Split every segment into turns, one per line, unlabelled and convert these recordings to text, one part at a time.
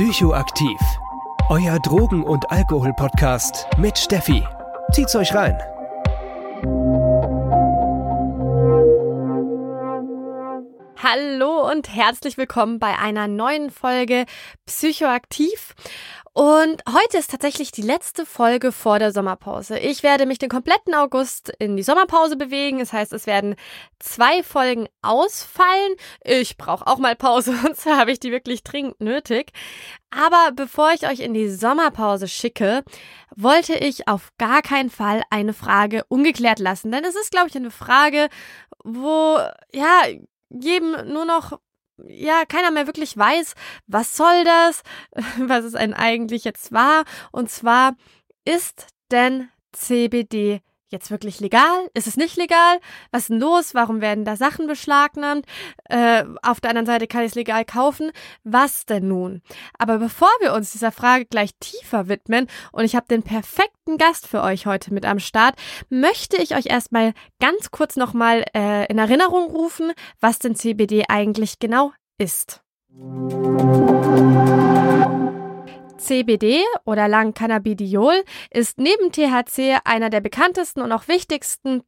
Psychoaktiv. Euer Drogen- und Alkohol-Podcast mit Steffi. Zieht's euch rein.
Hallo und herzlich willkommen bei einer neuen Folge Psychoaktiv. Und heute ist tatsächlich die letzte Folge vor der Sommerpause. Ich werde mich den kompletten August in die Sommerpause bewegen. Das heißt, es werden zwei Folgen ausfallen. Ich brauche auch mal Pause und zwar habe ich die wirklich dringend nötig. Aber bevor ich euch in die Sommerpause schicke, wollte ich auf gar keinen Fall eine Frage ungeklärt lassen. Denn es ist, glaube ich, eine Frage, wo, ja, jedem nur noch ja, keiner mehr wirklich weiß, was soll das, was es eigentlich jetzt war. Und zwar, ist denn CBD jetzt wirklich legal? Ist es nicht legal? Was ist denn los? Warum werden da Sachen beschlagnahmt? Äh, auf der anderen Seite kann ich es legal kaufen. Was denn nun? Aber bevor wir uns dieser Frage gleich tiefer widmen und ich habe den perfekten Gast für euch heute mit am Start, möchte ich euch erstmal ganz kurz nochmal äh, in Erinnerung rufen, was denn CBD eigentlich genau ist. CBD oder lang Cannabidiol ist neben THC einer der bekanntesten und auch wichtigsten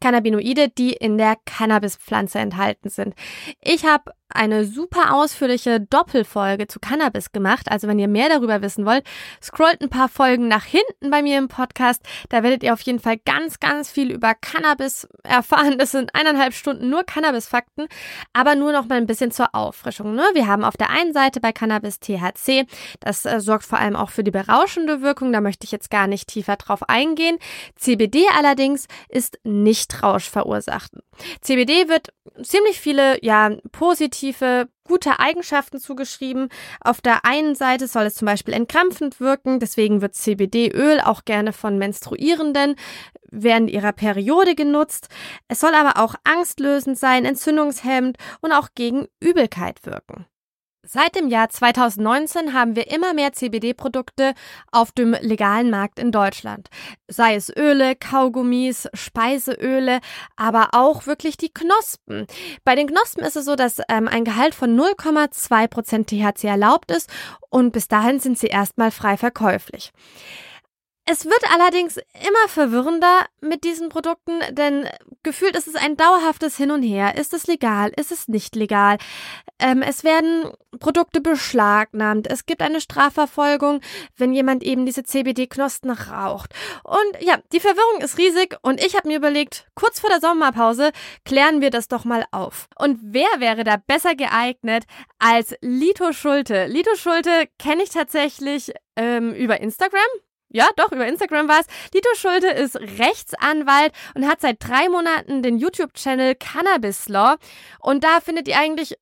Cannabinoide, die in der Cannabispflanze enthalten sind. Ich habe eine super ausführliche Doppelfolge zu Cannabis gemacht. Also wenn ihr mehr darüber wissen wollt, scrollt ein paar Folgen nach hinten bei mir im Podcast. Da werdet ihr auf jeden Fall ganz, ganz viel über Cannabis erfahren. Das sind eineinhalb Stunden nur Cannabis-Fakten, aber nur noch mal ein bisschen zur Auffrischung. Ne? Wir haben auf der einen Seite bei Cannabis THC. Das äh, sorgt vor allem auch für die berauschende Wirkung. Da möchte ich jetzt gar nicht tiefer drauf eingehen. CBD allerdings ist nicht rauschverursachtend. CBD wird ziemlich viele, ja, positive, gute Eigenschaften zugeschrieben. Auf der einen Seite soll es zum Beispiel entkrampfend wirken, deswegen wird CBD-Öl auch gerne von Menstruierenden während ihrer Periode genutzt. Es soll aber auch angstlösend sein, entzündungshemmend und auch gegen Übelkeit wirken. Seit dem Jahr 2019 haben wir immer mehr CBD-Produkte auf dem legalen Markt in Deutschland. Sei es Öle, Kaugummis, Speiseöle, aber auch wirklich die Knospen. Bei den Knospen ist es so, dass ähm, ein Gehalt von 0,2% THC erlaubt ist und bis dahin sind sie erstmal frei verkäuflich. Es wird allerdings immer verwirrender mit diesen Produkten, denn gefühlt ist es ein dauerhaftes Hin und Her. Ist es legal? Ist es nicht legal? Ähm, es werden Produkte beschlagnahmt. Es gibt eine Strafverfolgung, wenn jemand eben diese CBD-Knospen raucht. Und ja, die Verwirrung ist riesig und ich habe mir überlegt, kurz vor der Sommerpause klären wir das doch mal auf. Und wer wäre da besser geeignet als Lito Schulte? Lito Schulte kenne ich tatsächlich ähm, über Instagram. Ja, doch, über Instagram war es. Lito Schulte ist Rechtsanwalt und hat seit drei Monaten den YouTube-Channel Cannabis Law. Und da findet ihr eigentlich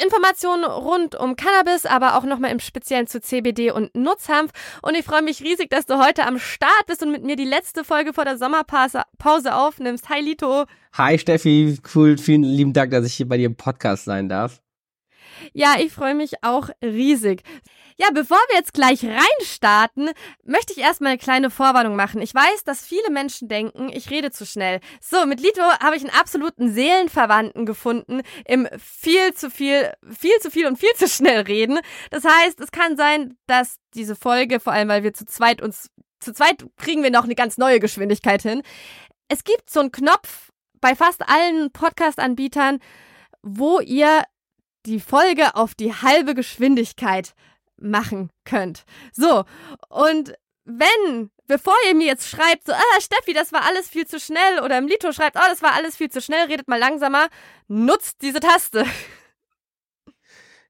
Informationen rund um Cannabis, aber auch nochmal im Speziellen zu CBD und Nutzhanf. Und ich freue mich riesig, dass du heute am Start bist und mit mir die letzte Folge vor der Sommerpause aufnimmst. Hi Lito.
Hi Steffi, cool, vielen lieben Dank, dass ich hier bei dir im Podcast sein darf.
Ja, ich freue mich auch riesig. Ja, bevor wir jetzt gleich reinstarten, möchte ich erstmal eine kleine Vorwarnung machen. Ich weiß, dass viele Menschen denken, ich rede zu schnell. So, mit Lito habe ich einen absoluten Seelenverwandten gefunden im viel zu viel, viel zu viel und viel zu schnell reden. Das heißt, es kann sein, dass diese Folge, vor allem weil wir zu zweit uns, zu zweit kriegen wir noch eine ganz neue Geschwindigkeit hin. Es gibt so einen Knopf bei fast allen Podcast-Anbietern, wo ihr die Folge auf die halbe Geschwindigkeit machen könnt. So, und wenn, bevor ihr mir jetzt schreibt, so, ah, Steffi, das war alles viel zu schnell, oder im Lito schreibt, oh, das war alles viel zu schnell, redet mal langsamer, nutzt diese Taste.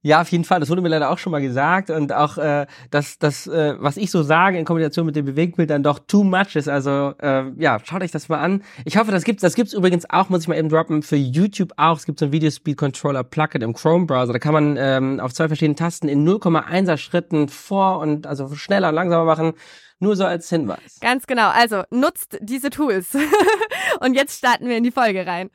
Ja, auf jeden Fall. Das wurde mir leider auch schon mal gesagt. Und auch, äh, dass das, äh, was ich so sage in Kombination mit dem Bewegtbild dann doch too much ist. Also, äh, ja, schaut euch das mal an. Ich hoffe, das gibt's. Das gibt's übrigens auch, muss ich mal eben droppen, für YouTube auch. Es gibt so ein Video Speed Controller Plugin im Chrome Browser. Da kann man ähm, auf zwei verschiedenen Tasten in 0,1er Schritten vor und also schneller und langsamer machen. Nur so als Hinweis.
Ganz genau. Also nutzt diese Tools. und jetzt starten wir in die Folge rein.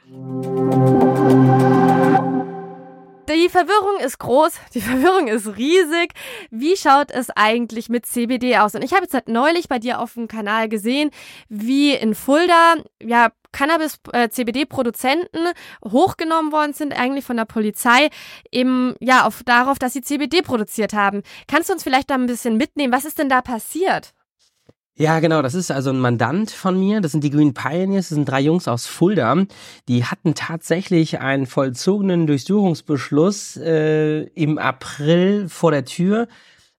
Die Verwirrung ist groß, die Verwirrung ist riesig. Wie schaut es eigentlich mit CBD aus? Und ich habe jetzt halt neulich bei dir auf dem Kanal gesehen, wie in Fulda ja Cannabis-CBD-Produzenten äh, hochgenommen worden sind, eigentlich von der Polizei, eben ja auf darauf, dass sie CBD produziert haben. Kannst du uns vielleicht da ein bisschen mitnehmen? Was ist denn da passiert?
Ja, genau, das ist also ein Mandant von mir, das sind die Green Pioneers, das sind drei Jungs aus Fulda, die hatten tatsächlich einen vollzogenen Durchsuchungsbeschluss äh, im April vor der Tür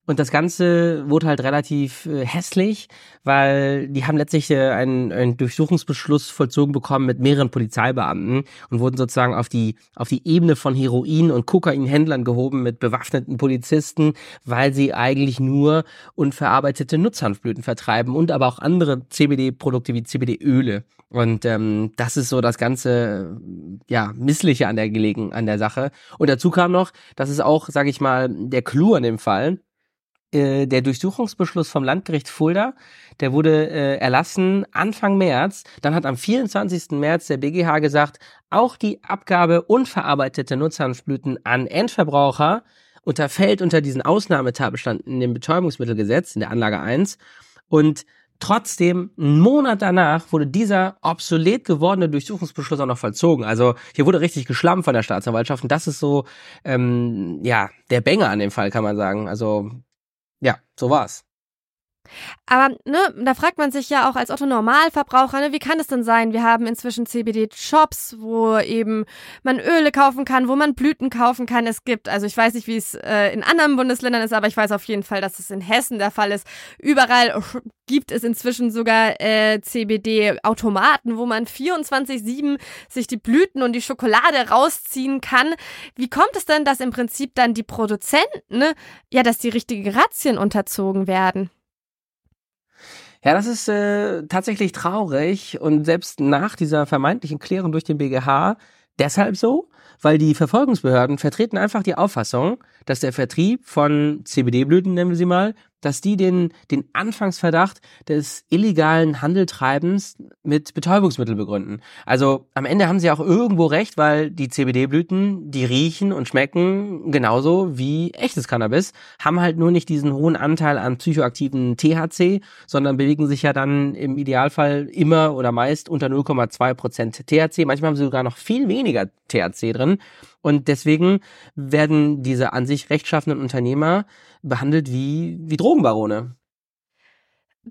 und das Ganze wurde halt relativ äh, hässlich, weil die haben letztlich äh, einen, einen Durchsuchungsbeschluss vollzogen bekommen mit mehreren Polizeibeamten und wurden sozusagen auf die, auf die Ebene von Heroin- und Kokainhändlern gehoben mit bewaffneten Polizisten, weil sie eigentlich nur unverarbeitete Nutzhanfblüten vertreiben und aber auch andere CBD-Produkte wie CBD-Öle. Und ähm, das ist so das ganze ja missliche an der gelegen an der Sache. Und dazu kam noch, das ist auch, sage ich mal, der Clou an dem Fall äh, der Durchsuchungsbeschluss vom Landgericht Fulda, der wurde äh, erlassen Anfang März. Dann hat am 24. März der BGH gesagt, auch die Abgabe unverarbeiteter Nutzhanfblüten an Endverbraucher unterfällt unter diesen Ausnahmetatbestand in dem Betäubungsmittelgesetz in der Anlage 1. Und Trotzdem, einen Monat danach wurde dieser obsolet gewordene Durchsuchungsbeschluss auch noch vollzogen. Also hier wurde richtig geschlampt von der Staatsanwaltschaft und das ist so, ähm, ja, der Bänger an dem Fall, kann man sagen. Also ja, so war's.
Aber ne, da fragt man sich ja auch als Otto Normalverbraucher, ne, wie kann es denn sein? Wir haben inzwischen CBD-Shops, wo eben man Öle kaufen kann, wo man Blüten kaufen kann. Es gibt, also ich weiß nicht, wie es äh, in anderen Bundesländern ist, aber ich weiß auf jeden Fall, dass es in Hessen der Fall ist. Überall gibt es inzwischen sogar äh, CBD-Automaten, wo man 24-7 sich die Blüten und die Schokolade rausziehen kann. Wie kommt es denn, dass im Prinzip dann die Produzenten, ne, ja, dass die richtigen Razzien unterzogen werden?
Ja, das ist äh, tatsächlich traurig und selbst nach dieser vermeintlichen Klärung durch den BGH deshalb so, weil die Verfolgungsbehörden vertreten einfach die Auffassung, dass der Vertrieb von CBD-Blüten, nennen wir sie mal, dass die den, den Anfangsverdacht des illegalen Handeltreibens mit Betäubungsmitteln begründen. Also am Ende haben sie auch irgendwo recht, weil die CBD-Blüten, die riechen und schmecken genauso wie echtes Cannabis, haben halt nur nicht diesen hohen Anteil an psychoaktiven THC, sondern bewegen sich ja dann im Idealfall immer oder meist unter 0,2 Prozent THC. Manchmal haben sie sogar noch viel weniger THC drin. Und deswegen werden diese an sich rechtschaffenden Unternehmer behandelt wie, wie Drogenbarone.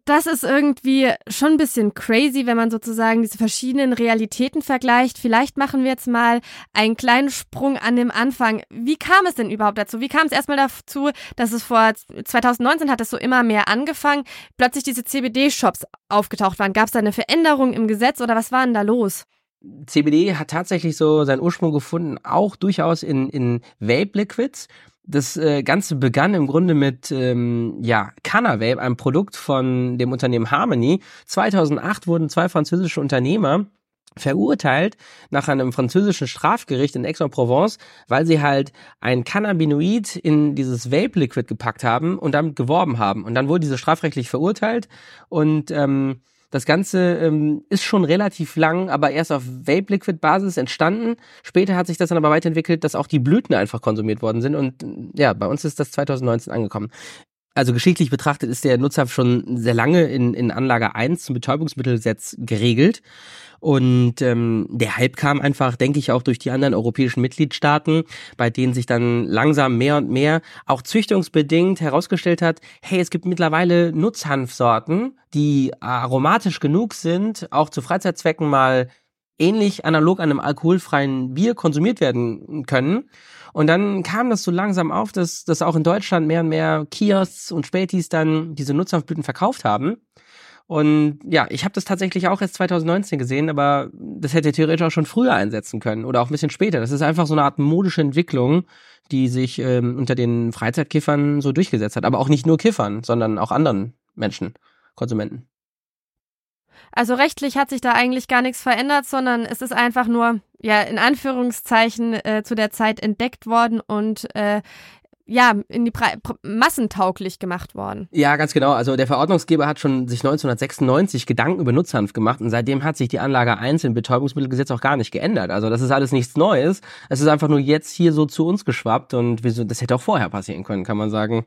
Das ist irgendwie schon ein bisschen crazy, wenn man sozusagen diese verschiedenen Realitäten vergleicht. Vielleicht machen wir jetzt mal einen kleinen Sprung an dem Anfang. Wie kam es denn überhaupt dazu? Wie kam es erstmal dazu, dass es vor 2019 hat es so immer mehr angefangen, plötzlich diese CBD-Shops aufgetaucht waren? Gab es da eine Veränderung im Gesetz oder was war denn da los?
CBD hat tatsächlich so seinen Ursprung gefunden, auch durchaus in, in Vape-Liquids. Das äh, Ganze begann im Grunde mit ähm, ja, Canavape, einem Produkt von dem Unternehmen Harmony. 2008 wurden zwei französische Unternehmer verurteilt nach einem französischen Strafgericht in Aix-en-Provence, weil sie halt ein Cannabinoid in dieses Vape-Liquid gepackt haben und damit geworben haben. Und dann wurde diese strafrechtlich verurteilt und ähm, das Ganze ähm, ist schon relativ lang, aber erst auf Vape-Liquid-Basis entstanden. Später hat sich das dann aber weiterentwickelt, dass auch die Blüten einfach konsumiert worden sind. Und ja, bei uns ist das 2019 angekommen. Also geschichtlich betrachtet ist der Nutzhaft schon sehr lange in, in Anlage 1 zum Betäubungsmittelgesetz geregelt. Und ähm, der Hype kam einfach, denke ich, auch durch die anderen europäischen Mitgliedstaaten, bei denen sich dann langsam mehr und mehr auch züchtungsbedingt herausgestellt hat, hey, es gibt mittlerweile Nutzhanfsorten, die aromatisch genug sind, auch zu Freizeitzwecken mal ähnlich analog an einem alkoholfreien Bier konsumiert werden können. Und dann kam das so langsam auf, dass, dass auch in Deutschland mehr und mehr Kiosks und Spätis dann diese Nutzhanfblüten verkauft haben. Und ja, ich habe das tatsächlich auch erst 2019 gesehen, aber das hätte theoretisch auch schon früher einsetzen können oder auch ein bisschen später. Das ist einfach so eine Art modische Entwicklung, die sich ähm, unter den Freizeitkiffern so durchgesetzt hat. Aber auch nicht nur Kiffern, sondern auch anderen Menschen, Konsumenten.
Also rechtlich hat sich da eigentlich gar nichts verändert, sondern es ist einfach nur, ja, in Anführungszeichen äh, zu der Zeit entdeckt worden und äh, ja, in die Pre massentauglich gemacht worden.
Ja, ganz genau. Also der Verordnungsgeber hat schon sich 1996 Gedanken über Nutzhanf gemacht und seitdem hat sich die Anlage 1 im Betäubungsmittelgesetz auch gar nicht geändert. Also das ist alles nichts Neues. Es ist einfach nur jetzt hier so zu uns geschwappt und wieso, das hätte auch vorher passieren können, kann man sagen.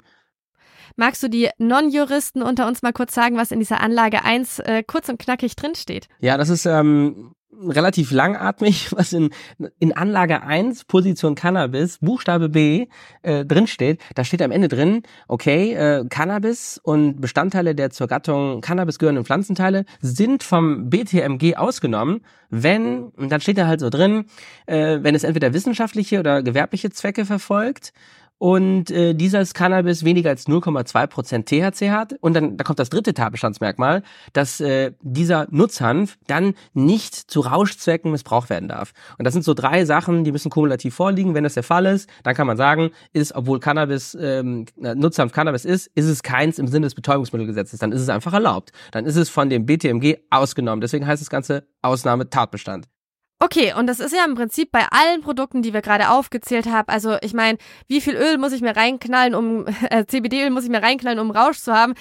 Magst du die Non-Juristen unter uns mal kurz sagen, was in dieser Anlage 1 äh, kurz und knackig drinsteht?
Ja, das ist ähm, relativ langatmig, was in, in Anlage 1, Position Cannabis, Buchstabe B, äh, drin steht. Da steht am Ende drin, okay, äh, Cannabis und Bestandteile der zur Gattung Cannabis gehörenden Pflanzenteile sind vom BTMG ausgenommen, wenn, und dann steht da halt so drin, äh, wenn es entweder wissenschaftliche oder gewerbliche Zwecke verfolgt, und äh, dieses Cannabis weniger als 0,2% THC hat. Und dann da kommt das dritte Tatbestandsmerkmal, dass äh, dieser Nutzhanf dann nicht zu Rauschzwecken missbraucht werden darf. Und das sind so drei Sachen, die müssen kumulativ vorliegen. Wenn das der Fall ist, dann kann man sagen, ist, obwohl Cannabis, ähm, Nutzhanf Cannabis ist, ist es keins im Sinne des Betäubungsmittelgesetzes. Dann ist es einfach erlaubt. Dann ist es von dem BTMG ausgenommen. Deswegen heißt das Ganze Ausnahme Tatbestand.
Okay, und das ist ja im Prinzip bei allen Produkten, die wir gerade aufgezählt haben. Also ich meine, wie viel Öl muss ich mir reinknallen, um äh, CBD-Öl muss ich mir reinknallen, um Rausch zu haben?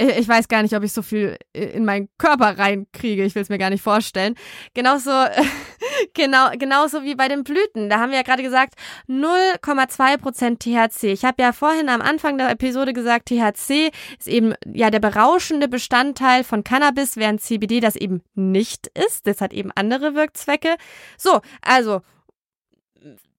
Ich weiß gar nicht, ob ich so viel in meinen Körper reinkriege. Ich will es mir gar nicht vorstellen. Genauso, genau, genauso wie bei den Blüten. Da haben wir ja gerade gesagt, 0,2% THC. Ich habe ja vorhin am Anfang der Episode gesagt, THC ist eben ja der berauschende Bestandteil von Cannabis, während CBD das eben nicht ist. Das hat eben andere Wirkzwecke. So, also,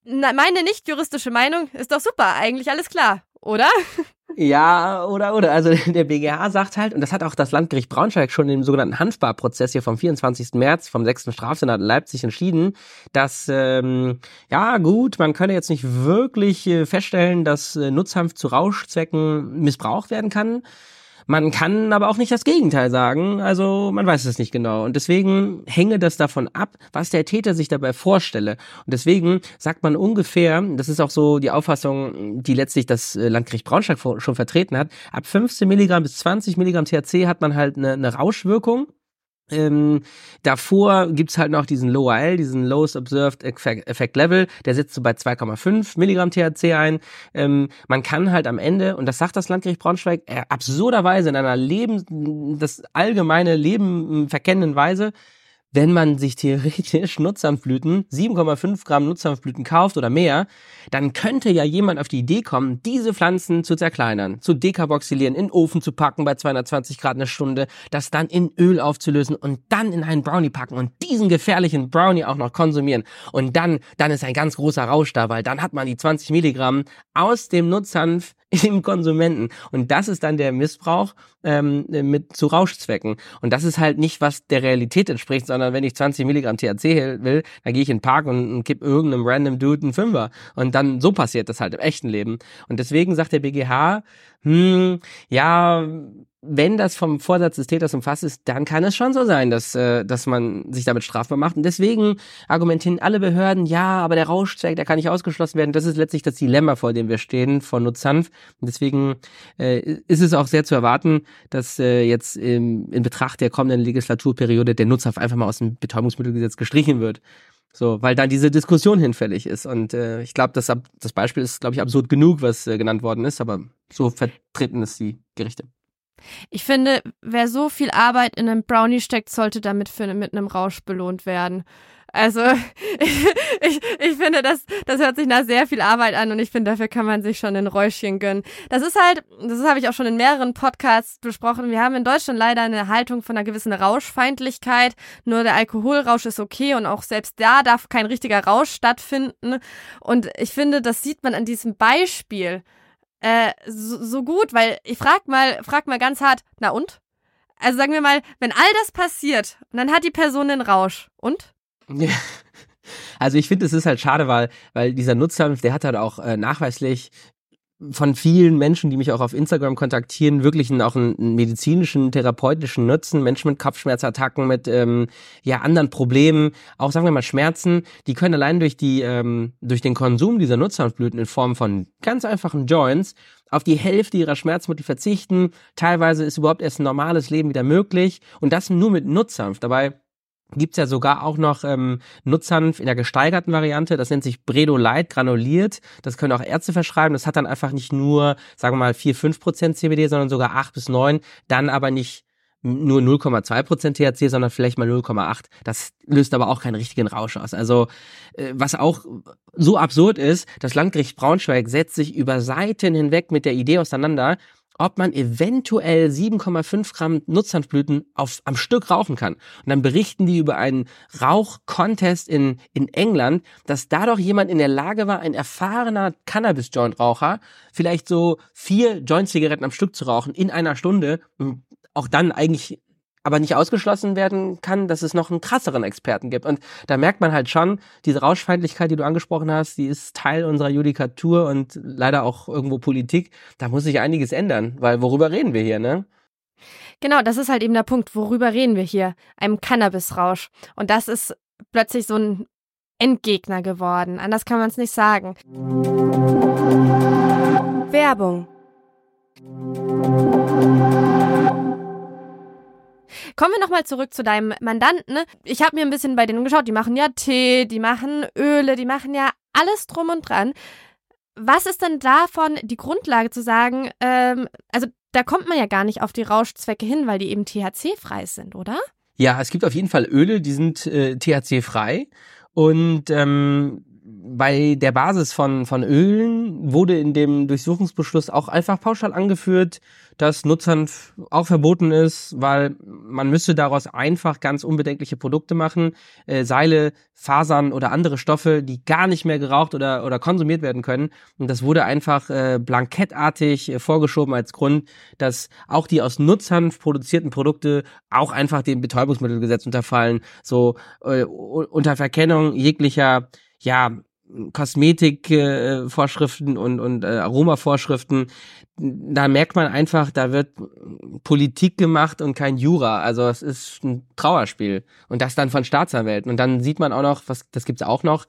meine nicht juristische Meinung ist doch super. Eigentlich alles klar, oder?
Ja, oder, oder. Also der BGH sagt halt, und das hat auch das Landgericht Braunschweig schon im sogenannten Hanfbar-Prozess hier vom 24. März vom 6. Strafsenat in Leipzig entschieden, dass, ähm, ja gut, man könne jetzt nicht wirklich äh, feststellen, dass äh, Nutzhanf zu Rauschzwecken missbraucht werden kann. Man kann aber auch nicht das Gegenteil sagen, also man weiß es nicht genau. Und deswegen hänge das davon ab, was der Täter sich dabei vorstelle. Und deswegen sagt man ungefähr, das ist auch so die Auffassung, die letztlich das äh, Landgericht Braunschweig schon vertreten hat, ab 15 Milligramm bis 20 Milligramm THC hat man halt eine, eine Rauschwirkung. Ähm, davor gibt's halt noch diesen Lower L, diesen Lowest Observed Effect Level, der sitzt so bei 2,5 Milligramm THC ein. Ähm, man kann halt am Ende, und das sagt das Landgericht Braunschweig, äh, absurderweise in einer Leben, das allgemeine Leben verkennenden Weise, wenn man sich theoretisch Nutzhanfblüten, 7,5 Gramm Nutzhanfblüten kauft oder mehr, dann könnte ja jemand auf die Idee kommen, diese Pflanzen zu zerkleinern, zu dekarboxylieren, in den Ofen zu packen bei 220 Grad eine Stunde, das dann in Öl aufzulösen und dann in einen Brownie packen und diesen gefährlichen Brownie auch noch konsumieren. Und dann, dann ist ein ganz großer Rausch da, weil dann hat man die 20 Milligramm aus dem Nutzhanf im Konsumenten. Und das ist dann der Missbrauch ähm, mit zu Rauschzwecken. Und das ist halt nicht, was der Realität entspricht, sondern wenn ich 20 Milligramm THC will, dann gehe ich in den Park und, und kipp irgendeinem random Dude einen Fünfer. Und dann so passiert das halt im echten Leben. Und deswegen sagt der BGH, hm, ja, wenn das vom Vorsatz des Täters umfasst ist, dann kann es schon so sein, dass, äh, dass man sich damit strafbar macht. Und deswegen argumentieren alle Behörden, ja, aber der Rauschzweck, der kann nicht ausgeschlossen werden. Das ist letztlich das Dilemma, vor dem wir stehen von Nutzhanf. Und deswegen äh, ist es auch sehr zu erwarten, dass äh, jetzt im, in Betracht der kommenden Legislaturperiode der Nutzhanf einfach mal aus dem Betäubungsmittelgesetz gestrichen wird. So, weil dann diese Diskussion hinfällig ist. Und äh, ich glaube, das, das Beispiel ist, glaube ich, absurd genug, was äh, genannt worden ist, aber so vertreten es die Gerichte.
Ich finde, wer so viel Arbeit in einem Brownie steckt, sollte damit für, mit einem Rausch belohnt werden. Also ich, ich, finde, das, das hört sich nach sehr viel Arbeit an und ich finde, dafür kann man sich schon ein Räuschchen gönnen. Das ist halt, das habe ich auch schon in mehreren Podcasts besprochen. Wir haben in Deutschland leider eine Haltung von einer gewissen Rauschfeindlichkeit. Nur der Alkoholrausch ist okay und auch selbst da darf kein richtiger Rausch stattfinden. Und ich finde, das sieht man an diesem Beispiel äh, so, so gut, weil ich frag mal, frag mal ganz hart, na und? Also sagen wir mal, wenn all das passiert und dann hat die Person den Rausch und?
Also ich finde, es ist halt schade, weil, weil dieser Nutzer, der hat halt auch äh, nachweislich von vielen Menschen, die mich auch auf Instagram kontaktieren, wirklich einen, auch einen medizinischen, therapeutischen Nutzen. Menschen mit Kopfschmerzattacken, mit ähm, ja anderen Problemen, auch sagen wir mal Schmerzen, die können allein durch die ähm, durch den Konsum dieser Nutzhanfblüten in Form von ganz einfachen Joints auf die Hälfte ihrer Schmerzmittel verzichten. Teilweise ist überhaupt erst ein normales Leben wieder möglich und das nur mit Nutzhanf. Dabei gibt's ja sogar auch noch ähm, Nutzhanf in der gesteigerten Variante. Das nennt sich Bredo Light granuliert. Das können auch Ärzte verschreiben. Das hat dann einfach nicht nur, sagen wir mal, 4, 5 Prozent CBD, sondern sogar 8 bis 9. Dann aber nicht nur 0,2 Prozent THC, sondern vielleicht mal 0,8. Das löst aber auch keinen richtigen Rausch aus. Also äh, was auch so absurd ist, das Landgericht Braunschweig setzt sich über Seiten hinweg mit der Idee auseinander, ob man eventuell 7,5 Gramm Nutzhanfblüten auf, am Stück rauchen kann. Und dann berichten die über einen Rauch-Contest in, in England, dass dadurch jemand in der Lage war, ein erfahrener Cannabis-Joint-Raucher, vielleicht so vier Joint-Zigaretten am Stück zu rauchen in einer Stunde, auch dann eigentlich aber nicht ausgeschlossen werden kann, dass es noch einen krasseren Experten gibt. Und da merkt man halt schon, diese Rauschfeindlichkeit, die du angesprochen hast, die ist Teil unserer Judikatur und leider auch irgendwo Politik. Da muss sich einiges ändern, weil worüber reden wir hier, ne?
Genau, das ist halt eben der Punkt. Worüber reden wir hier? Einem Cannabisrausch. Und das ist plötzlich so ein Endgegner geworden. Anders kann man es nicht sagen. Werbung. Kommen wir nochmal zurück zu deinem Mandanten. Ich habe mir ein bisschen bei denen geschaut. Die machen ja Tee, die machen Öle, die machen ja alles drum und dran. Was ist denn davon die Grundlage zu sagen, ähm, also da kommt man ja gar nicht auf die Rauschzwecke hin, weil die eben THC-frei sind, oder?
Ja, es gibt auf jeden Fall Öle, die sind äh, THC-frei. Und ähm, bei der Basis von, von Ölen wurde in dem Durchsuchungsbeschluss auch einfach pauschal angeführt, dass Nutzern auch verboten ist, weil man müsste daraus einfach ganz unbedenkliche Produkte machen, äh, Seile, Fasern oder andere Stoffe, die gar nicht mehr geraucht oder, oder konsumiert werden können. Und das wurde einfach äh, blankettartig äh, vorgeschoben als Grund, dass auch die aus Nutzhanf produzierten Produkte auch einfach dem Betäubungsmittelgesetz unterfallen, so äh, unter Verkennung jeglicher ja, Kosmetikvorschriften äh, und, und äh, Aromavorschriften, da merkt man einfach, da wird Politik gemacht und kein Jura. Also es ist ein Trauerspiel. Und das dann von Staatsanwälten. Und dann sieht man auch noch, was das gibt's auch noch,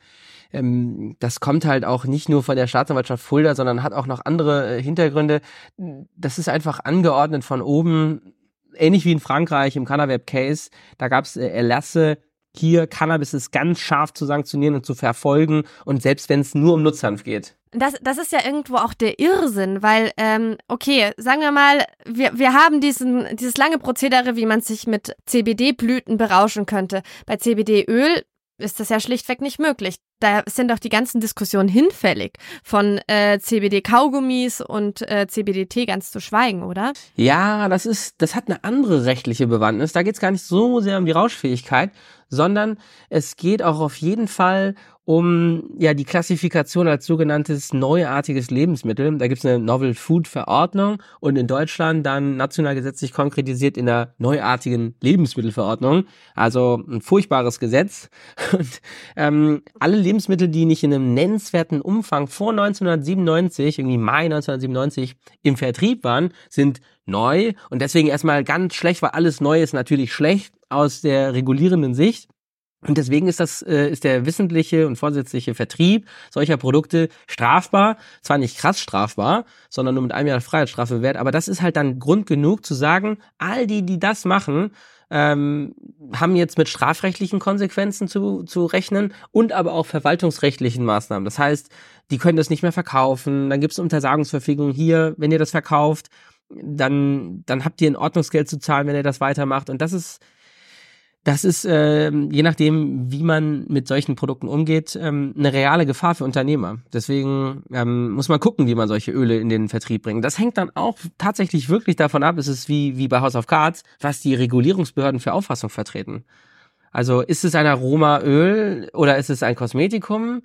ähm, das kommt halt auch nicht nur von der Staatsanwaltschaft Fulda, sondern hat auch noch andere äh, Hintergründe. Das ist einfach angeordnet von oben, ähnlich wie in Frankreich im Canaweb-Case. Da gab's äh, Erlasse, hier Cannabis ist ganz scharf zu sanktionieren und zu verfolgen und selbst wenn es nur um Nutzhanf geht.
Das, das ist ja irgendwo auch der Irrsinn, weil, ähm, okay, sagen wir mal, wir, wir haben diesen, dieses lange Prozedere, wie man sich mit CBD-Blüten berauschen könnte. Bei CBD-Öl ist das ja schlichtweg nicht möglich. Da sind doch die ganzen Diskussionen hinfällig, von äh, CBD-Kaugummis und äh, CBD-Tee ganz zu schweigen, oder?
Ja, das ist, das hat eine andere rechtliche Bewandtnis. Da geht es gar nicht so sehr um die Rauschfähigkeit, sondern es geht auch auf jeden Fall um ja die Klassifikation als sogenanntes neuartiges Lebensmittel. Da gibt es eine Novel Food Verordnung und in Deutschland dann national gesetzlich konkretisiert in der neuartigen Lebensmittelverordnung. Also ein furchtbares Gesetz. Und ähm, alle Lebensmittel, die nicht in einem nennenswerten Umfang vor 1997, irgendwie Mai 1997, im Vertrieb waren, sind neu. Und deswegen erstmal ganz schlecht, weil alles neu ist natürlich schlecht aus der regulierenden Sicht. Und deswegen ist das äh, ist der wissentliche und vorsätzliche Vertrieb solcher Produkte strafbar, zwar nicht krass strafbar, sondern nur mit einem Jahr Freiheitsstrafe wert, aber das ist halt dann Grund genug zu sagen, all die, die das machen, ähm, haben jetzt mit strafrechtlichen Konsequenzen zu, zu rechnen und aber auch verwaltungsrechtlichen Maßnahmen. Das heißt, die können das nicht mehr verkaufen, dann gibt es Untersagungsverfügung hier, wenn ihr das verkauft, dann, dann habt ihr ein Ordnungsgeld zu zahlen, wenn ihr das weitermacht. Und das ist das ist, äh, je nachdem, wie man mit solchen Produkten umgeht, ähm, eine reale Gefahr für Unternehmer. Deswegen ähm, muss man gucken, wie man solche Öle in den Vertrieb bringt. Das hängt dann auch tatsächlich wirklich davon ab, es ist wie, wie bei House of Cards, was die Regulierungsbehörden für Auffassung vertreten. Also ist es ein Aromaöl oder ist es ein Kosmetikum?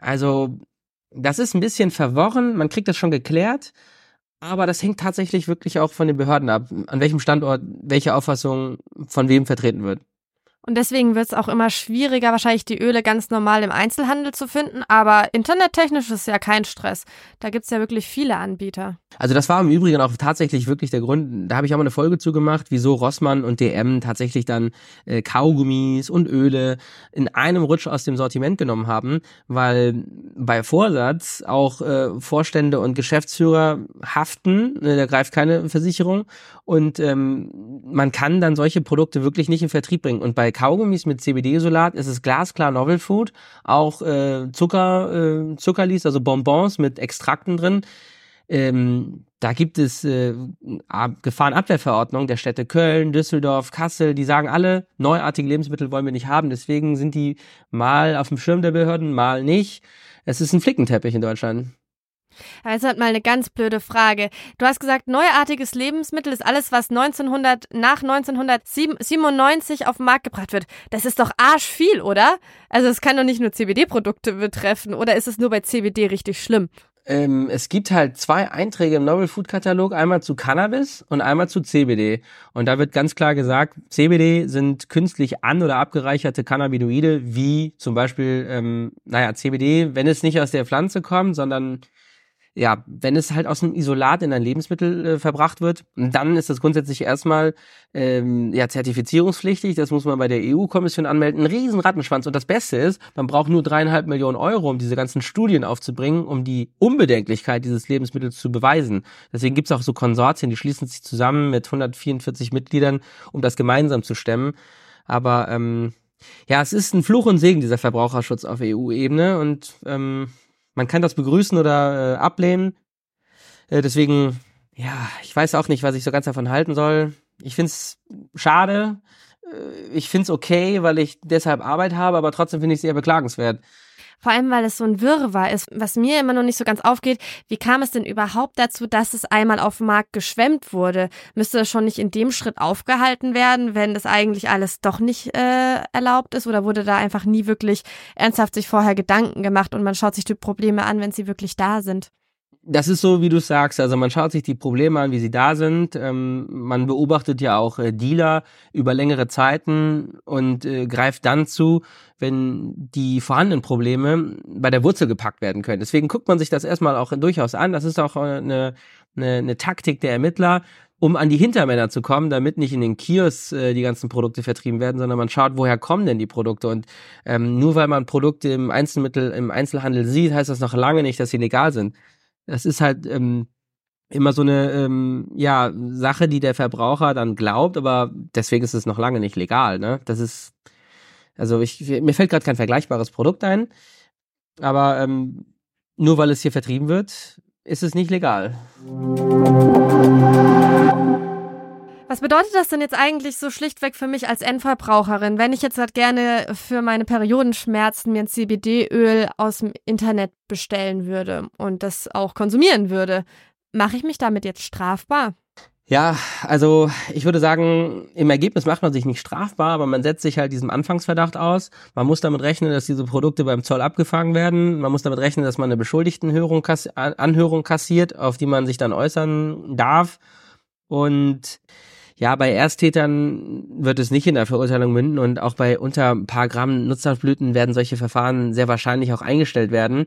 Also das ist ein bisschen verworren, man kriegt das schon geklärt. Aber das hängt tatsächlich wirklich auch von den Behörden ab, an welchem Standort welche Auffassung von wem vertreten wird.
Und deswegen wird es auch immer schwieriger, wahrscheinlich die Öle ganz normal im Einzelhandel zu finden. Aber internettechnisch ist ja kein Stress. Da gibt es ja wirklich viele Anbieter.
Also das war im Übrigen auch tatsächlich wirklich der Grund, da habe ich auch mal eine Folge zu gemacht, wieso Rossmann und DM tatsächlich dann äh, Kaugummis und Öle in einem Rutsch aus dem Sortiment genommen haben, weil bei Vorsatz auch äh, Vorstände und Geschäftsführer haften, äh, da greift keine Versicherung und ähm, man kann dann solche Produkte wirklich nicht in Vertrieb bringen. Und bei bei Kaugummis mit CBD-Isolat ist es glasklar Novel Food. Auch äh, Zucker, äh, Zuckerlis, also Bonbons mit Extrakten drin. Ähm, da gibt es äh, Gefahrenabwehrverordnung der Städte Köln, Düsseldorf, Kassel. Die sagen alle, neuartige Lebensmittel wollen wir nicht haben. Deswegen sind die mal auf dem Schirm der Behörden, mal nicht. Es ist ein Flickenteppich in Deutschland.
Jetzt hat mal eine ganz blöde Frage. Du hast gesagt, neuartiges Lebensmittel ist alles, was 1900, nach 1997 auf den Markt gebracht wird. Das ist doch arschviel, oder? Also es kann doch nicht nur CBD-Produkte betreffen, oder ist es nur bei CBD richtig schlimm?
Ähm, es gibt halt zwei Einträge im Novel Food Katalog, einmal zu Cannabis und einmal zu CBD. Und da wird ganz klar gesagt, CBD sind künstlich an- oder abgereicherte Cannabinoide, wie zum Beispiel, ähm, naja, CBD, wenn es nicht aus der Pflanze kommt, sondern ja, wenn es halt aus einem Isolat in ein Lebensmittel äh, verbracht wird, dann ist das grundsätzlich erstmal ähm, ja zertifizierungspflichtig. Das muss man bei der EU-Kommission anmelden. Ein riesen Rattenschwanz. Und das Beste ist, man braucht nur dreieinhalb Millionen Euro, um diese ganzen Studien aufzubringen, um die Unbedenklichkeit dieses Lebensmittels zu beweisen. Deswegen gibt es auch so Konsortien, die schließen sich zusammen mit 144 Mitgliedern, um das gemeinsam zu stemmen. Aber ähm, ja, es ist ein Fluch und Segen, dieser Verbraucherschutz auf EU-Ebene. Und ähm, man kann das begrüßen oder äh, ablehnen. Äh, deswegen, ja, ich weiß auch nicht, was ich so ganz davon halten soll. Ich find's schade. Äh, ich find's okay, weil ich deshalb Arbeit habe, aber trotzdem finde ich es eher beklagenswert.
Vor allem, weil es so ein Wirrwarr ist, was mir immer noch nicht so ganz aufgeht. Wie kam es denn überhaupt dazu, dass es einmal auf dem Markt geschwemmt wurde? Müsste das schon nicht in dem Schritt aufgehalten werden, wenn das eigentlich alles doch nicht äh, erlaubt ist? Oder wurde da einfach nie wirklich ernsthaft sich vorher Gedanken gemacht und man schaut sich die Probleme an, wenn sie wirklich da sind?
Das ist so, wie du sagst. Also man schaut sich die Probleme an, wie sie da sind. Ähm, man beobachtet ja auch äh, Dealer über längere Zeiten und äh, greift dann zu, wenn die vorhandenen Probleme bei der Wurzel gepackt werden können. Deswegen guckt man sich das erstmal auch durchaus an. Das ist auch eine, eine, eine Taktik der Ermittler, um an die Hintermänner zu kommen, damit nicht in den Kiosks äh, die ganzen Produkte vertrieben werden, sondern man schaut, woher kommen denn die Produkte. Und ähm, nur weil man Produkte im Einzelmittel, im Einzelhandel sieht, heißt das noch lange nicht, dass sie legal sind. Das ist halt ähm, immer so eine ähm, ja Sache, die der Verbraucher dann glaubt, aber deswegen ist es noch lange nicht legal. Ne? Das ist also ich mir fällt gerade kein vergleichbares Produkt ein, aber ähm, nur weil es hier vertrieben wird, ist es nicht legal.
Was bedeutet das denn jetzt eigentlich so schlichtweg für mich als Endverbraucherin, wenn ich jetzt halt gerne für meine Periodenschmerzen mir ein CBD-Öl aus dem Internet bestellen würde und das auch konsumieren würde? Mache ich mich damit jetzt strafbar?
Ja, also ich würde sagen, im Ergebnis macht man sich nicht strafbar, aber man setzt sich halt diesem Anfangsverdacht aus. Man muss damit rechnen, dass diese Produkte beim Zoll abgefangen werden. Man muss damit rechnen, dass man eine Beschuldigtenanhörung kass Anhörung kassiert, auf die man sich dann äußern darf. Und ja, bei Ersttätern wird es nicht in der Verurteilung münden und auch bei unter ein paar Gramm Nutzhaftblüten werden solche Verfahren sehr wahrscheinlich auch eingestellt werden.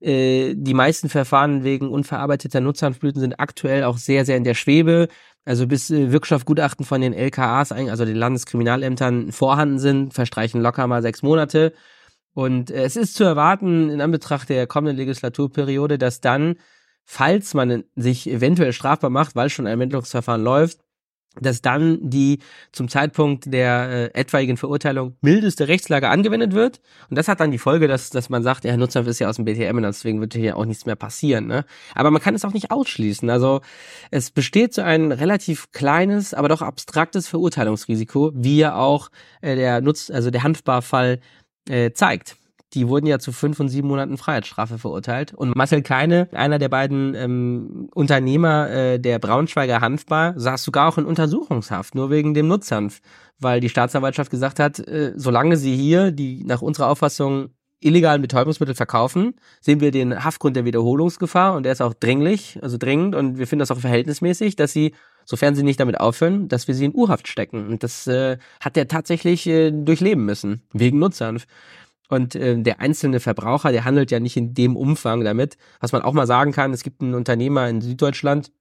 Äh, die meisten Verfahren wegen unverarbeiteter Nutzhanfblüten sind aktuell auch sehr, sehr in der Schwebe. Also bis äh, Wirkstoffgutachten von den LKAs, also den Landeskriminalämtern, vorhanden sind, verstreichen locker mal sechs Monate. Und äh, es ist zu erwarten, in Anbetracht der kommenden Legislaturperiode, dass dann, falls man sich eventuell strafbar macht, weil schon ein Ermittlungsverfahren läuft, dass dann die zum Zeitpunkt der äh, etwaigen Verurteilung mildeste Rechtslage angewendet wird. Und das hat dann die Folge, dass, dass man sagt, ja, Herr ist ja aus dem BTM und deswegen wird hier auch nichts mehr passieren. Ne? Aber man kann es auch nicht ausschließen. Also es besteht so ein relativ kleines, aber doch abstraktes Verurteilungsrisiko, wie ja auch äh, der Nutz, also der Hanfbarfall äh, zeigt die wurden ja zu fünf und sieben Monaten Freiheitsstrafe verurteilt. Und Marcel Keine, einer der beiden ähm, Unternehmer äh, der Braunschweiger Hanfbar, saß sogar auch in Untersuchungshaft, nur wegen dem Nutzhanf, weil die Staatsanwaltschaft gesagt hat, äh, solange sie hier die nach unserer Auffassung illegalen Betäubungsmittel verkaufen, sehen wir den Haftgrund der Wiederholungsgefahr und der ist auch dringlich, also dringend und wir finden das auch verhältnismäßig, dass sie, sofern sie nicht damit aufhören, dass wir sie in Urhaft stecken. Und das äh, hat er tatsächlich äh, durchleben müssen, wegen Nutzhanf. Und äh, der einzelne Verbraucher, der handelt ja nicht in dem Umfang damit. Was man auch mal sagen kann, es gibt einen Unternehmer in Süddeutschland,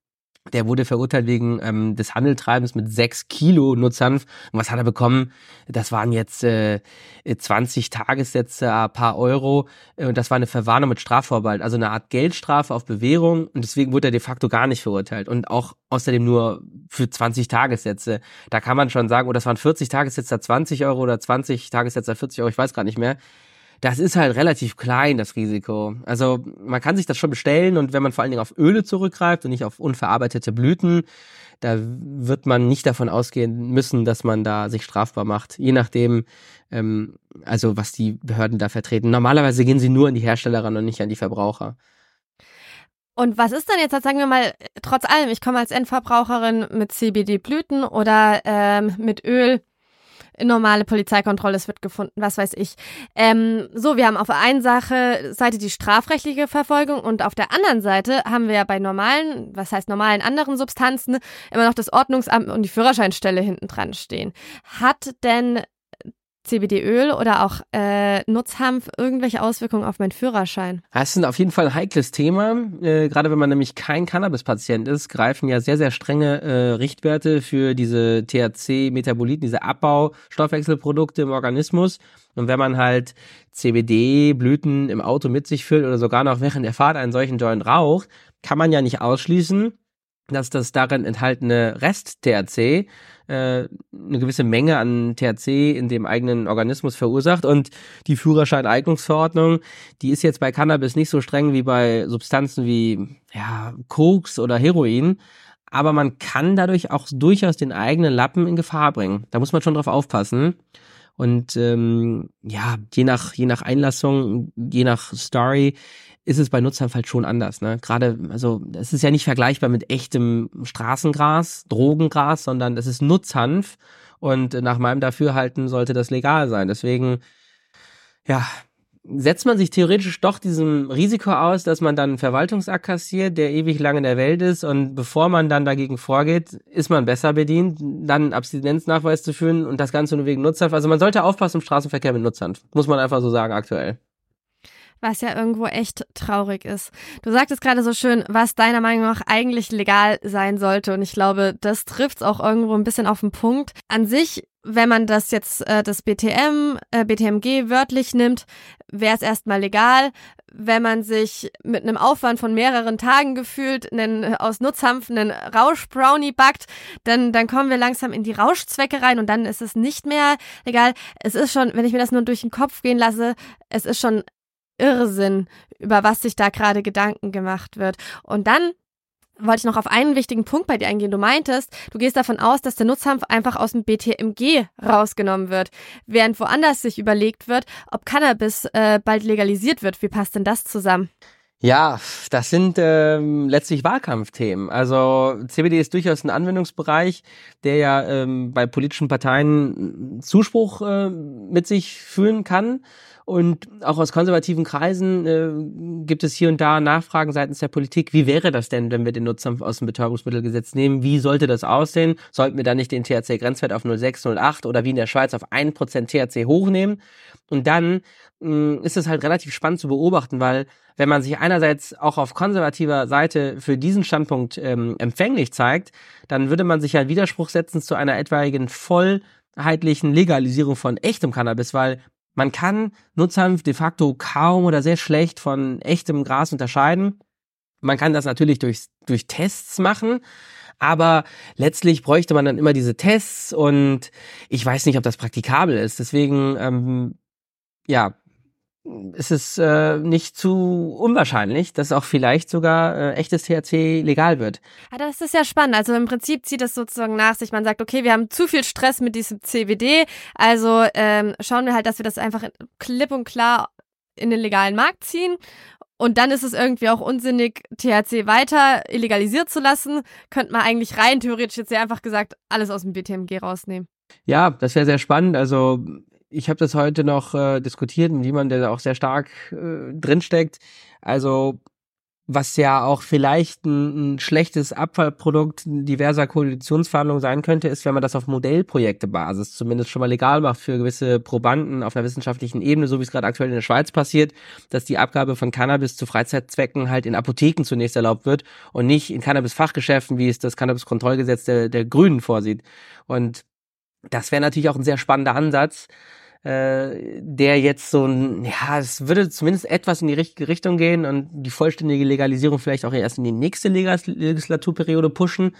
Der wurde verurteilt wegen ähm, des Handeltreibens mit sechs Kilo Nutzhanf. Und was hat er bekommen? Das waren jetzt äh, 20 Tagessätze, ein paar Euro. Äh, und das war eine Verwarnung mit Strafvorbehalt, also eine Art Geldstrafe auf Bewährung. Und deswegen wurde er de facto gar nicht verurteilt. Und auch außerdem nur für 20 Tagessätze. Da kann man schon sagen, oh, das waren 40 Tagessätze 20 Euro oder 20 Tagessätze 40 Euro, ich weiß gar nicht mehr das ist halt relativ klein, das Risiko. Also man kann sich das schon bestellen und wenn man vor allen Dingen auf Öle zurückgreift und nicht auf unverarbeitete Blüten, da wird man nicht davon ausgehen müssen, dass man da sich strafbar macht. Je nachdem, ähm, also was die Behörden da vertreten. Normalerweise gehen sie nur an die Hersteller ran und nicht an die Verbraucher.
Und was ist denn jetzt, sagen wir mal, trotz allem, ich komme als Endverbraucherin mit CBD-Blüten oder ähm, mit Öl normale Polizeikontrolle, es wird gefunden, was weiß ich. Ähm, so, wir haben auf der einen Sache, Seite die strafrechtliche Verfolgung und auf der anderen Seite haben wir ja bei normalen, was heißt normalen anderen Substanzen, immer noch das Ordnungsamt und die Führerscheinstelle hinten dran stehen. Hat denn CBD-Öl oder auch äh, Nutzhanf irgendwelche Auswirkungen auf meinen Führerschein?
Das ist auf jeden Fall ein heikles Thema. Äh, gerade wenn man nämlich kein Cannabis-Patient ist, greifen ja sehr, sehr strenge äh, Richtwerte für diese THC-Metaboliten, diese Abbaustoffwechselprodukte im Organismus. Und wenn man halt CBD-Blüten im Auto mit sich füllt oder sogar noch während der Fahrt einen solchen Joint raucht, kann man ja nicht ausschließen, dass das darin enthaltene Rest-THC äh, eine gewisse Menge an THC in dem eigenen Organismus verursacht. Und die Führerscheineignungsverordnung, die ist jetzt bei Cannabis nicht so streng wie bei Substanzen wie ja, Koks oder Heroin. Aber man kann dadurch auch durchaus den eigenen Lappen in Gefahr bringen. Da muss man schon drauf aufpassen. Und ähm, ja, je nach, je nach Einlassung, je nach Story ist es bei Nutzhanf halt schon anders. Ne? Gerade, also es ist ja nicht vergleichbar mit echtem Straßengras, Drogengras, sondern es ist Nutzhanf und nach meinem Dafürhalten sollte das legal sein. Deswegen, ja, setzt man sich theoretisch doch diesem Risiko aus, dass man dann einen Verwaltungsakt kassiert, der ewig lang in der Welt ist und bevor man dann dagegen vorgeht, ist man besser bedient, dann einen Abstinenznachweis zu führen und das Ganze nur wegen Nutzhanf. Also man sollte aufpassen im Straßenverkehr mit Nutzhanf, muss man einfach so sagen aktuell
was ja irgendwo echt traurig ist. Du sagtest gerade so schön, was deiner Meinung nach eigentlich legal sein sollte. Und ich glaube, das trifft es auch irgendwo ein bisschen auf den Punkt. An sich, wenn man das jetzt, äh, das BTM, äh, BTMG wörtlich nimmt, wäre es erstmal legal. Wenn man sich mit einem Aufwand von mehreren Tagen gefühlt einen, aus Nutzhanf einen Rauschbrownie backt, dann, dann kommen wir langsam in die Rauschzwecke rein und dann ist es nicht mehr legal. Es ist schon, wenn ich mir das nur durch den Kopf gehen lasse, es ist schon Irrsinn, über was sich da gerade Gedanken gemacht wird. Und dann wollte ich noch auf einen wichtigen Punkt bei dir eingehen. Du meintest, du gehst davon aus, dass der Nutzhanf einfach aus dem BTMG rausgenommen wird, während woanders sich überlegt wird, ob Cannabis äh, bald legalisiert wird. Wie passt denn das zusammen?
Ja, das sind ähm, letztlich Wahlkampfthemen. Also CBD ist durchaus ein Anwendungsbereich, der ja ähm, bei politischen Parteien Zuspruch äh, mit sich führen kann. Und auch aus konservativen Kreisen äh, gibt es hier und da Nachfragen seitens der Politik. Wie wäre das denn, wenn wir den Nutzer aus dem Betäubungsmittelgesetz nehmen? Wie sollte das aussehen? Sollten wir da nicht den THC-Grenzwert auf 0,6, 0,8 oder wie in der Schweiz auf 1% THC hochnehmen? Und dann mh, ist es halt relativ spannend zu beobachten, weil wenn man sich einerseits auch auf konservativer Seite für diesen Standpunkt ähm, empfänglich zeigt, dann würde man sich ja Widerspruch setzen zu einer etwaigen vollheitlichen Legalisierung von echtem Cannabis, weil man kann Nutzhanf de facto kaum oder sehr schlecht von echtem Gras unterscheiden. Man kann das natürlich durch, durch Tests machen, aber letztlich bräuchte man dann immer diese Tests und ich weiß nicht, ob das praktikabel ist. Deswegen, ähm, ja, ist es äh, nicht zu unwahrscheinlich, dass auch vielleicht sogar äh, echtes THC legal wird.
Ja, das ist ja spannend. Also im Prinzip zieht es sozusagen nach sich. Man sagt, okay, wir haben zu viel Stress mit diesem CBD, also ähm, schauen wir halt, dass wir das einfach klipp und klar in den legalen Markt ziehen. Und dann ist es irgendwie auch unsinnig, THC weiter illegalisiert zu lassen. Könnte man eigentlich rein theoretisch jetzt ja einfach gesagt alles aus dem BTMG rausnehmen.
Ja, das wäre sehr spannend. Also ich habe das heute noch äh, diskutiert mit jemandem, der da auch sehr stark äh, drinsteckt. Also was ja auch vielleicht ein, ein, schlechtes Abfallprodukt diverser Koalitionsverhandlungen sein könnte, ist, wenn man das auf Modellprojektebasis zumindest schon mal legal macht für gewisse Probanden auf einer wissenschaftlichen Ebene, so wie es gerade aktuell in der Schweiz passiert, dass die Abgabe von Cannabis zu Freizeitzwecken halt in Apotheken zunächst erlaubt wird und nicht in Cannabis-Fachgeschäften, wie es das Cannabis-Kontrollgesetz der, der Grünen vorsieht. Und das wäre natürlich auch ein sehr spannender Ansatz, äh, der jetzt so ein, ja, es würde zumindest etwas in die richtige Richtung gehen und die vollständige Legalisierung vielleicht auch erst in die nächste Legislaturperiode pushen.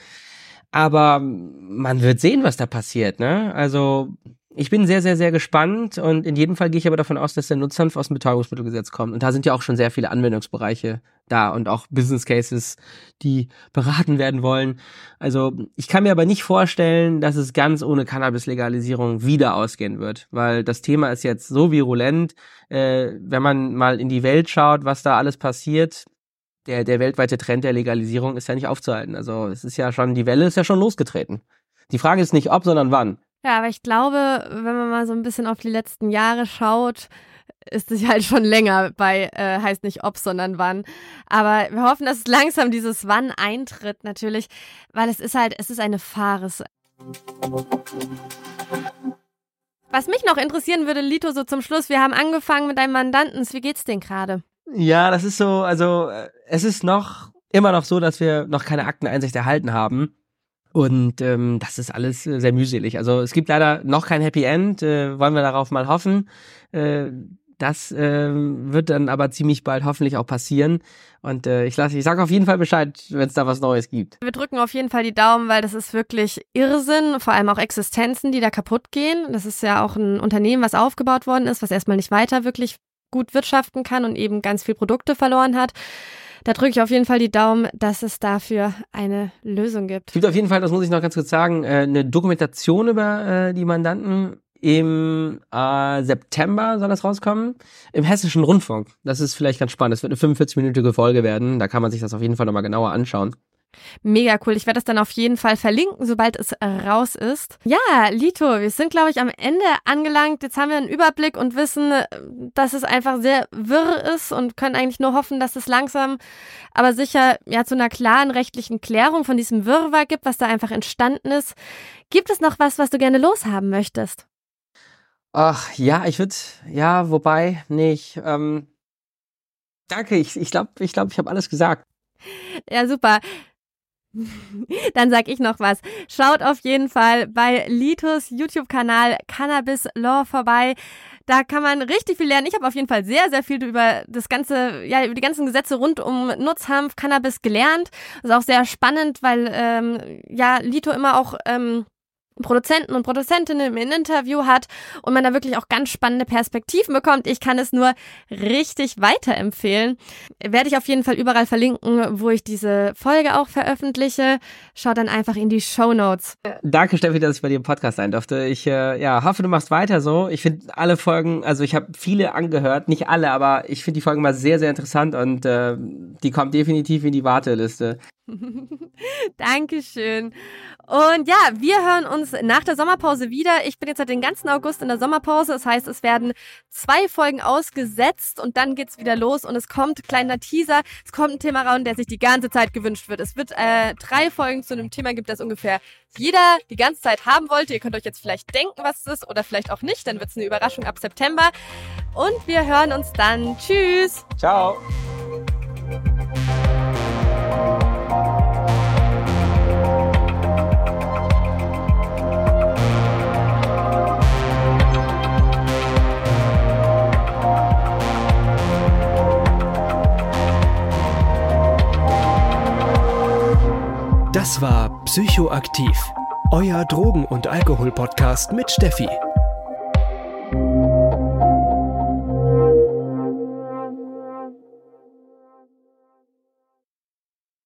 Aber man wird sehen, was da passiert, ne? Also ich bin sehr, sehr, sehr gespannt und in jedem Fall gehe ich aber davon aus, dass der Nutzhanf aus dem Betäubungsmittelgesetz kommt. Und da sind ja auch schon sehr viele Anwendungsbereiche da und auch Business Cases, die beraten werden wollen. Also ich kann mir aber nicht vorstellen, dass es ganz ohne Cannabis-Legalisierung wieder ausgehen wird, weil das Thema ist jetzt so virulent. Äh, wenn man mal in die Welt schaut, was da alles passiert, der, der weltweite Trend der Legalisierung ist ja nicht aufzuhalten. Also es ist ja schon, die Welle ist ja schon losgetreten. Die Frage ist nicht ob, sondern wann.
Ja, aber ich glaube, wenn man mal so ein bisschen auf die letzten Jahre schaut, ist es halt schon länger bei, äh, heißt nicht ob, sondern wann. Aber wir hoffen, dass langsam dieses Wann eintritt, natürlich, weil es ist halt, es ist eine Fahres. Was mich noch interessieren würde, Lito, so zum Schluss, wir haben angefangen mit deinem Mandanten. Wie geht's denn gerade?
Ja, das ist so, also äh, es ist noch immer noch so, dass wir noch keine Akteneinsicht erhalten haben. Und ähm, das ist alles äh, sehr mühselig. Also es gibt leider noch kein Happy End, äh, wollen wir darauf mal hoffen. Äh, das äh, wird dann aber ziemlich bald hoffentlich auch passieren. Und äh, ich lasse, ich sage auf jeden Fall Bescheid, wenn es da was Neues gibt.
Wir drücken auf jeden Fall die Daumen, weil das ist wirklich Irrsinn, vor allem auch Existenzen, die da kaputt gehen. Das ist ja auch ein Unternehmen, was aufgebaut worden ist, was erstmal nicht weiter wirklich gut wirtschaften kann und eben ganz viel Produkte verloren hat da drücke ich auf jeden Fall die Daumen, dass es dafür eine Lösung gibt.
Es gibt auf jeden Fall, das muss ich noch ganz kurz sagen, äh, eine Dokumentation über äh, die Mandanten. Im äh, September soll das rauskommen. Im Hessischen Rundfunk. Das ist vielleicht ganz spannend. Es wird eine 45-minütige Folge werden. Da kann man sich das auf jeden Fall nochmal genauer anschauen.
Mega cool. Ich werde das dann auf jeden Fall verlinken, sobald es raus ist. Ja, Lito, wir sind, glaube ich, am Ende angelangt. Jetzt haben wir einen Überblick und wissen, dass es einfach sehr wirr ist und können eigentlich nur hoffen, dass es langsam, aber sicher ja zu einer klaren rechtlichen Klärung von diesem Wirrwarr gibt, was da einfach entstanden ist. Gibt es noch was, was du gerne loshaben möchtest?
Ach ja, ich würde, ja, wobei, nicht. Ähm, danke, ich glaube, ich glaube, ich, glaub, ich habe alles gesagt.
Ja, super. Dann sag ich noch was. Schaut auf jeden Fall bei Litos YouTube-Kanal Cannabis Law vorbei. Da kann man richtig viel lernen. Ich habe auf jeden Fall sehr, sehr viel über das ganze, ja, über die ganzen Gesetze rund um Nutzhanf, Cannabis gelernt. Das ist auch sehr spannend, weil ähm, ja Lito immer auch ähm, Produzenten und Produzentinnen im Interview hat und man da wirklich auch ganz spannende Perspektiven bekommt. Ich kann es nur richtig weiterempfehlen. Werde ich auf jeden Fall überall verlinken, wo ich diese Folge auch veröffentliche. Schau dann einfach in die Show Notes.
Danke, Steffi, dass ich bei dir im Podcast sein durfte. Ich äh, ja, hoffe, du machst weiter so. Ich finde alle Folgen, also ich habe viele angehört, nicht alle, aber ich finde die Folgen mal sehr, sehr interessant und äh, die kommt definitiv in die Warteliste.
Dankeschön. Und ja, wir hören uns nach der Sommerpause wieder. Ich bin jetzt seit den ganzen August in der Sommerpause. Das heißt, es werden zwei Folgen ausgesetzt und dann geht's wieder los und es kommt kleiner Teaser. Es kommt ein Thema raus, der sich die ganze Zeit gewünscht wird. Es wird äh, drei Folgen zu einem Thema gibt, das ungefähr jeder die ganze Zeit haben wollte. Ihr könnt euch jetzt vielleicht denken, was es ist oder vielleicht auch nicht. Dann wird's eine Überraschung ab September. Und wir hören uns dann. Tschüss.
Ciao.
Das war Psychoaktiv, euer Drogen- und Alkohol-Podcast mit Steffi.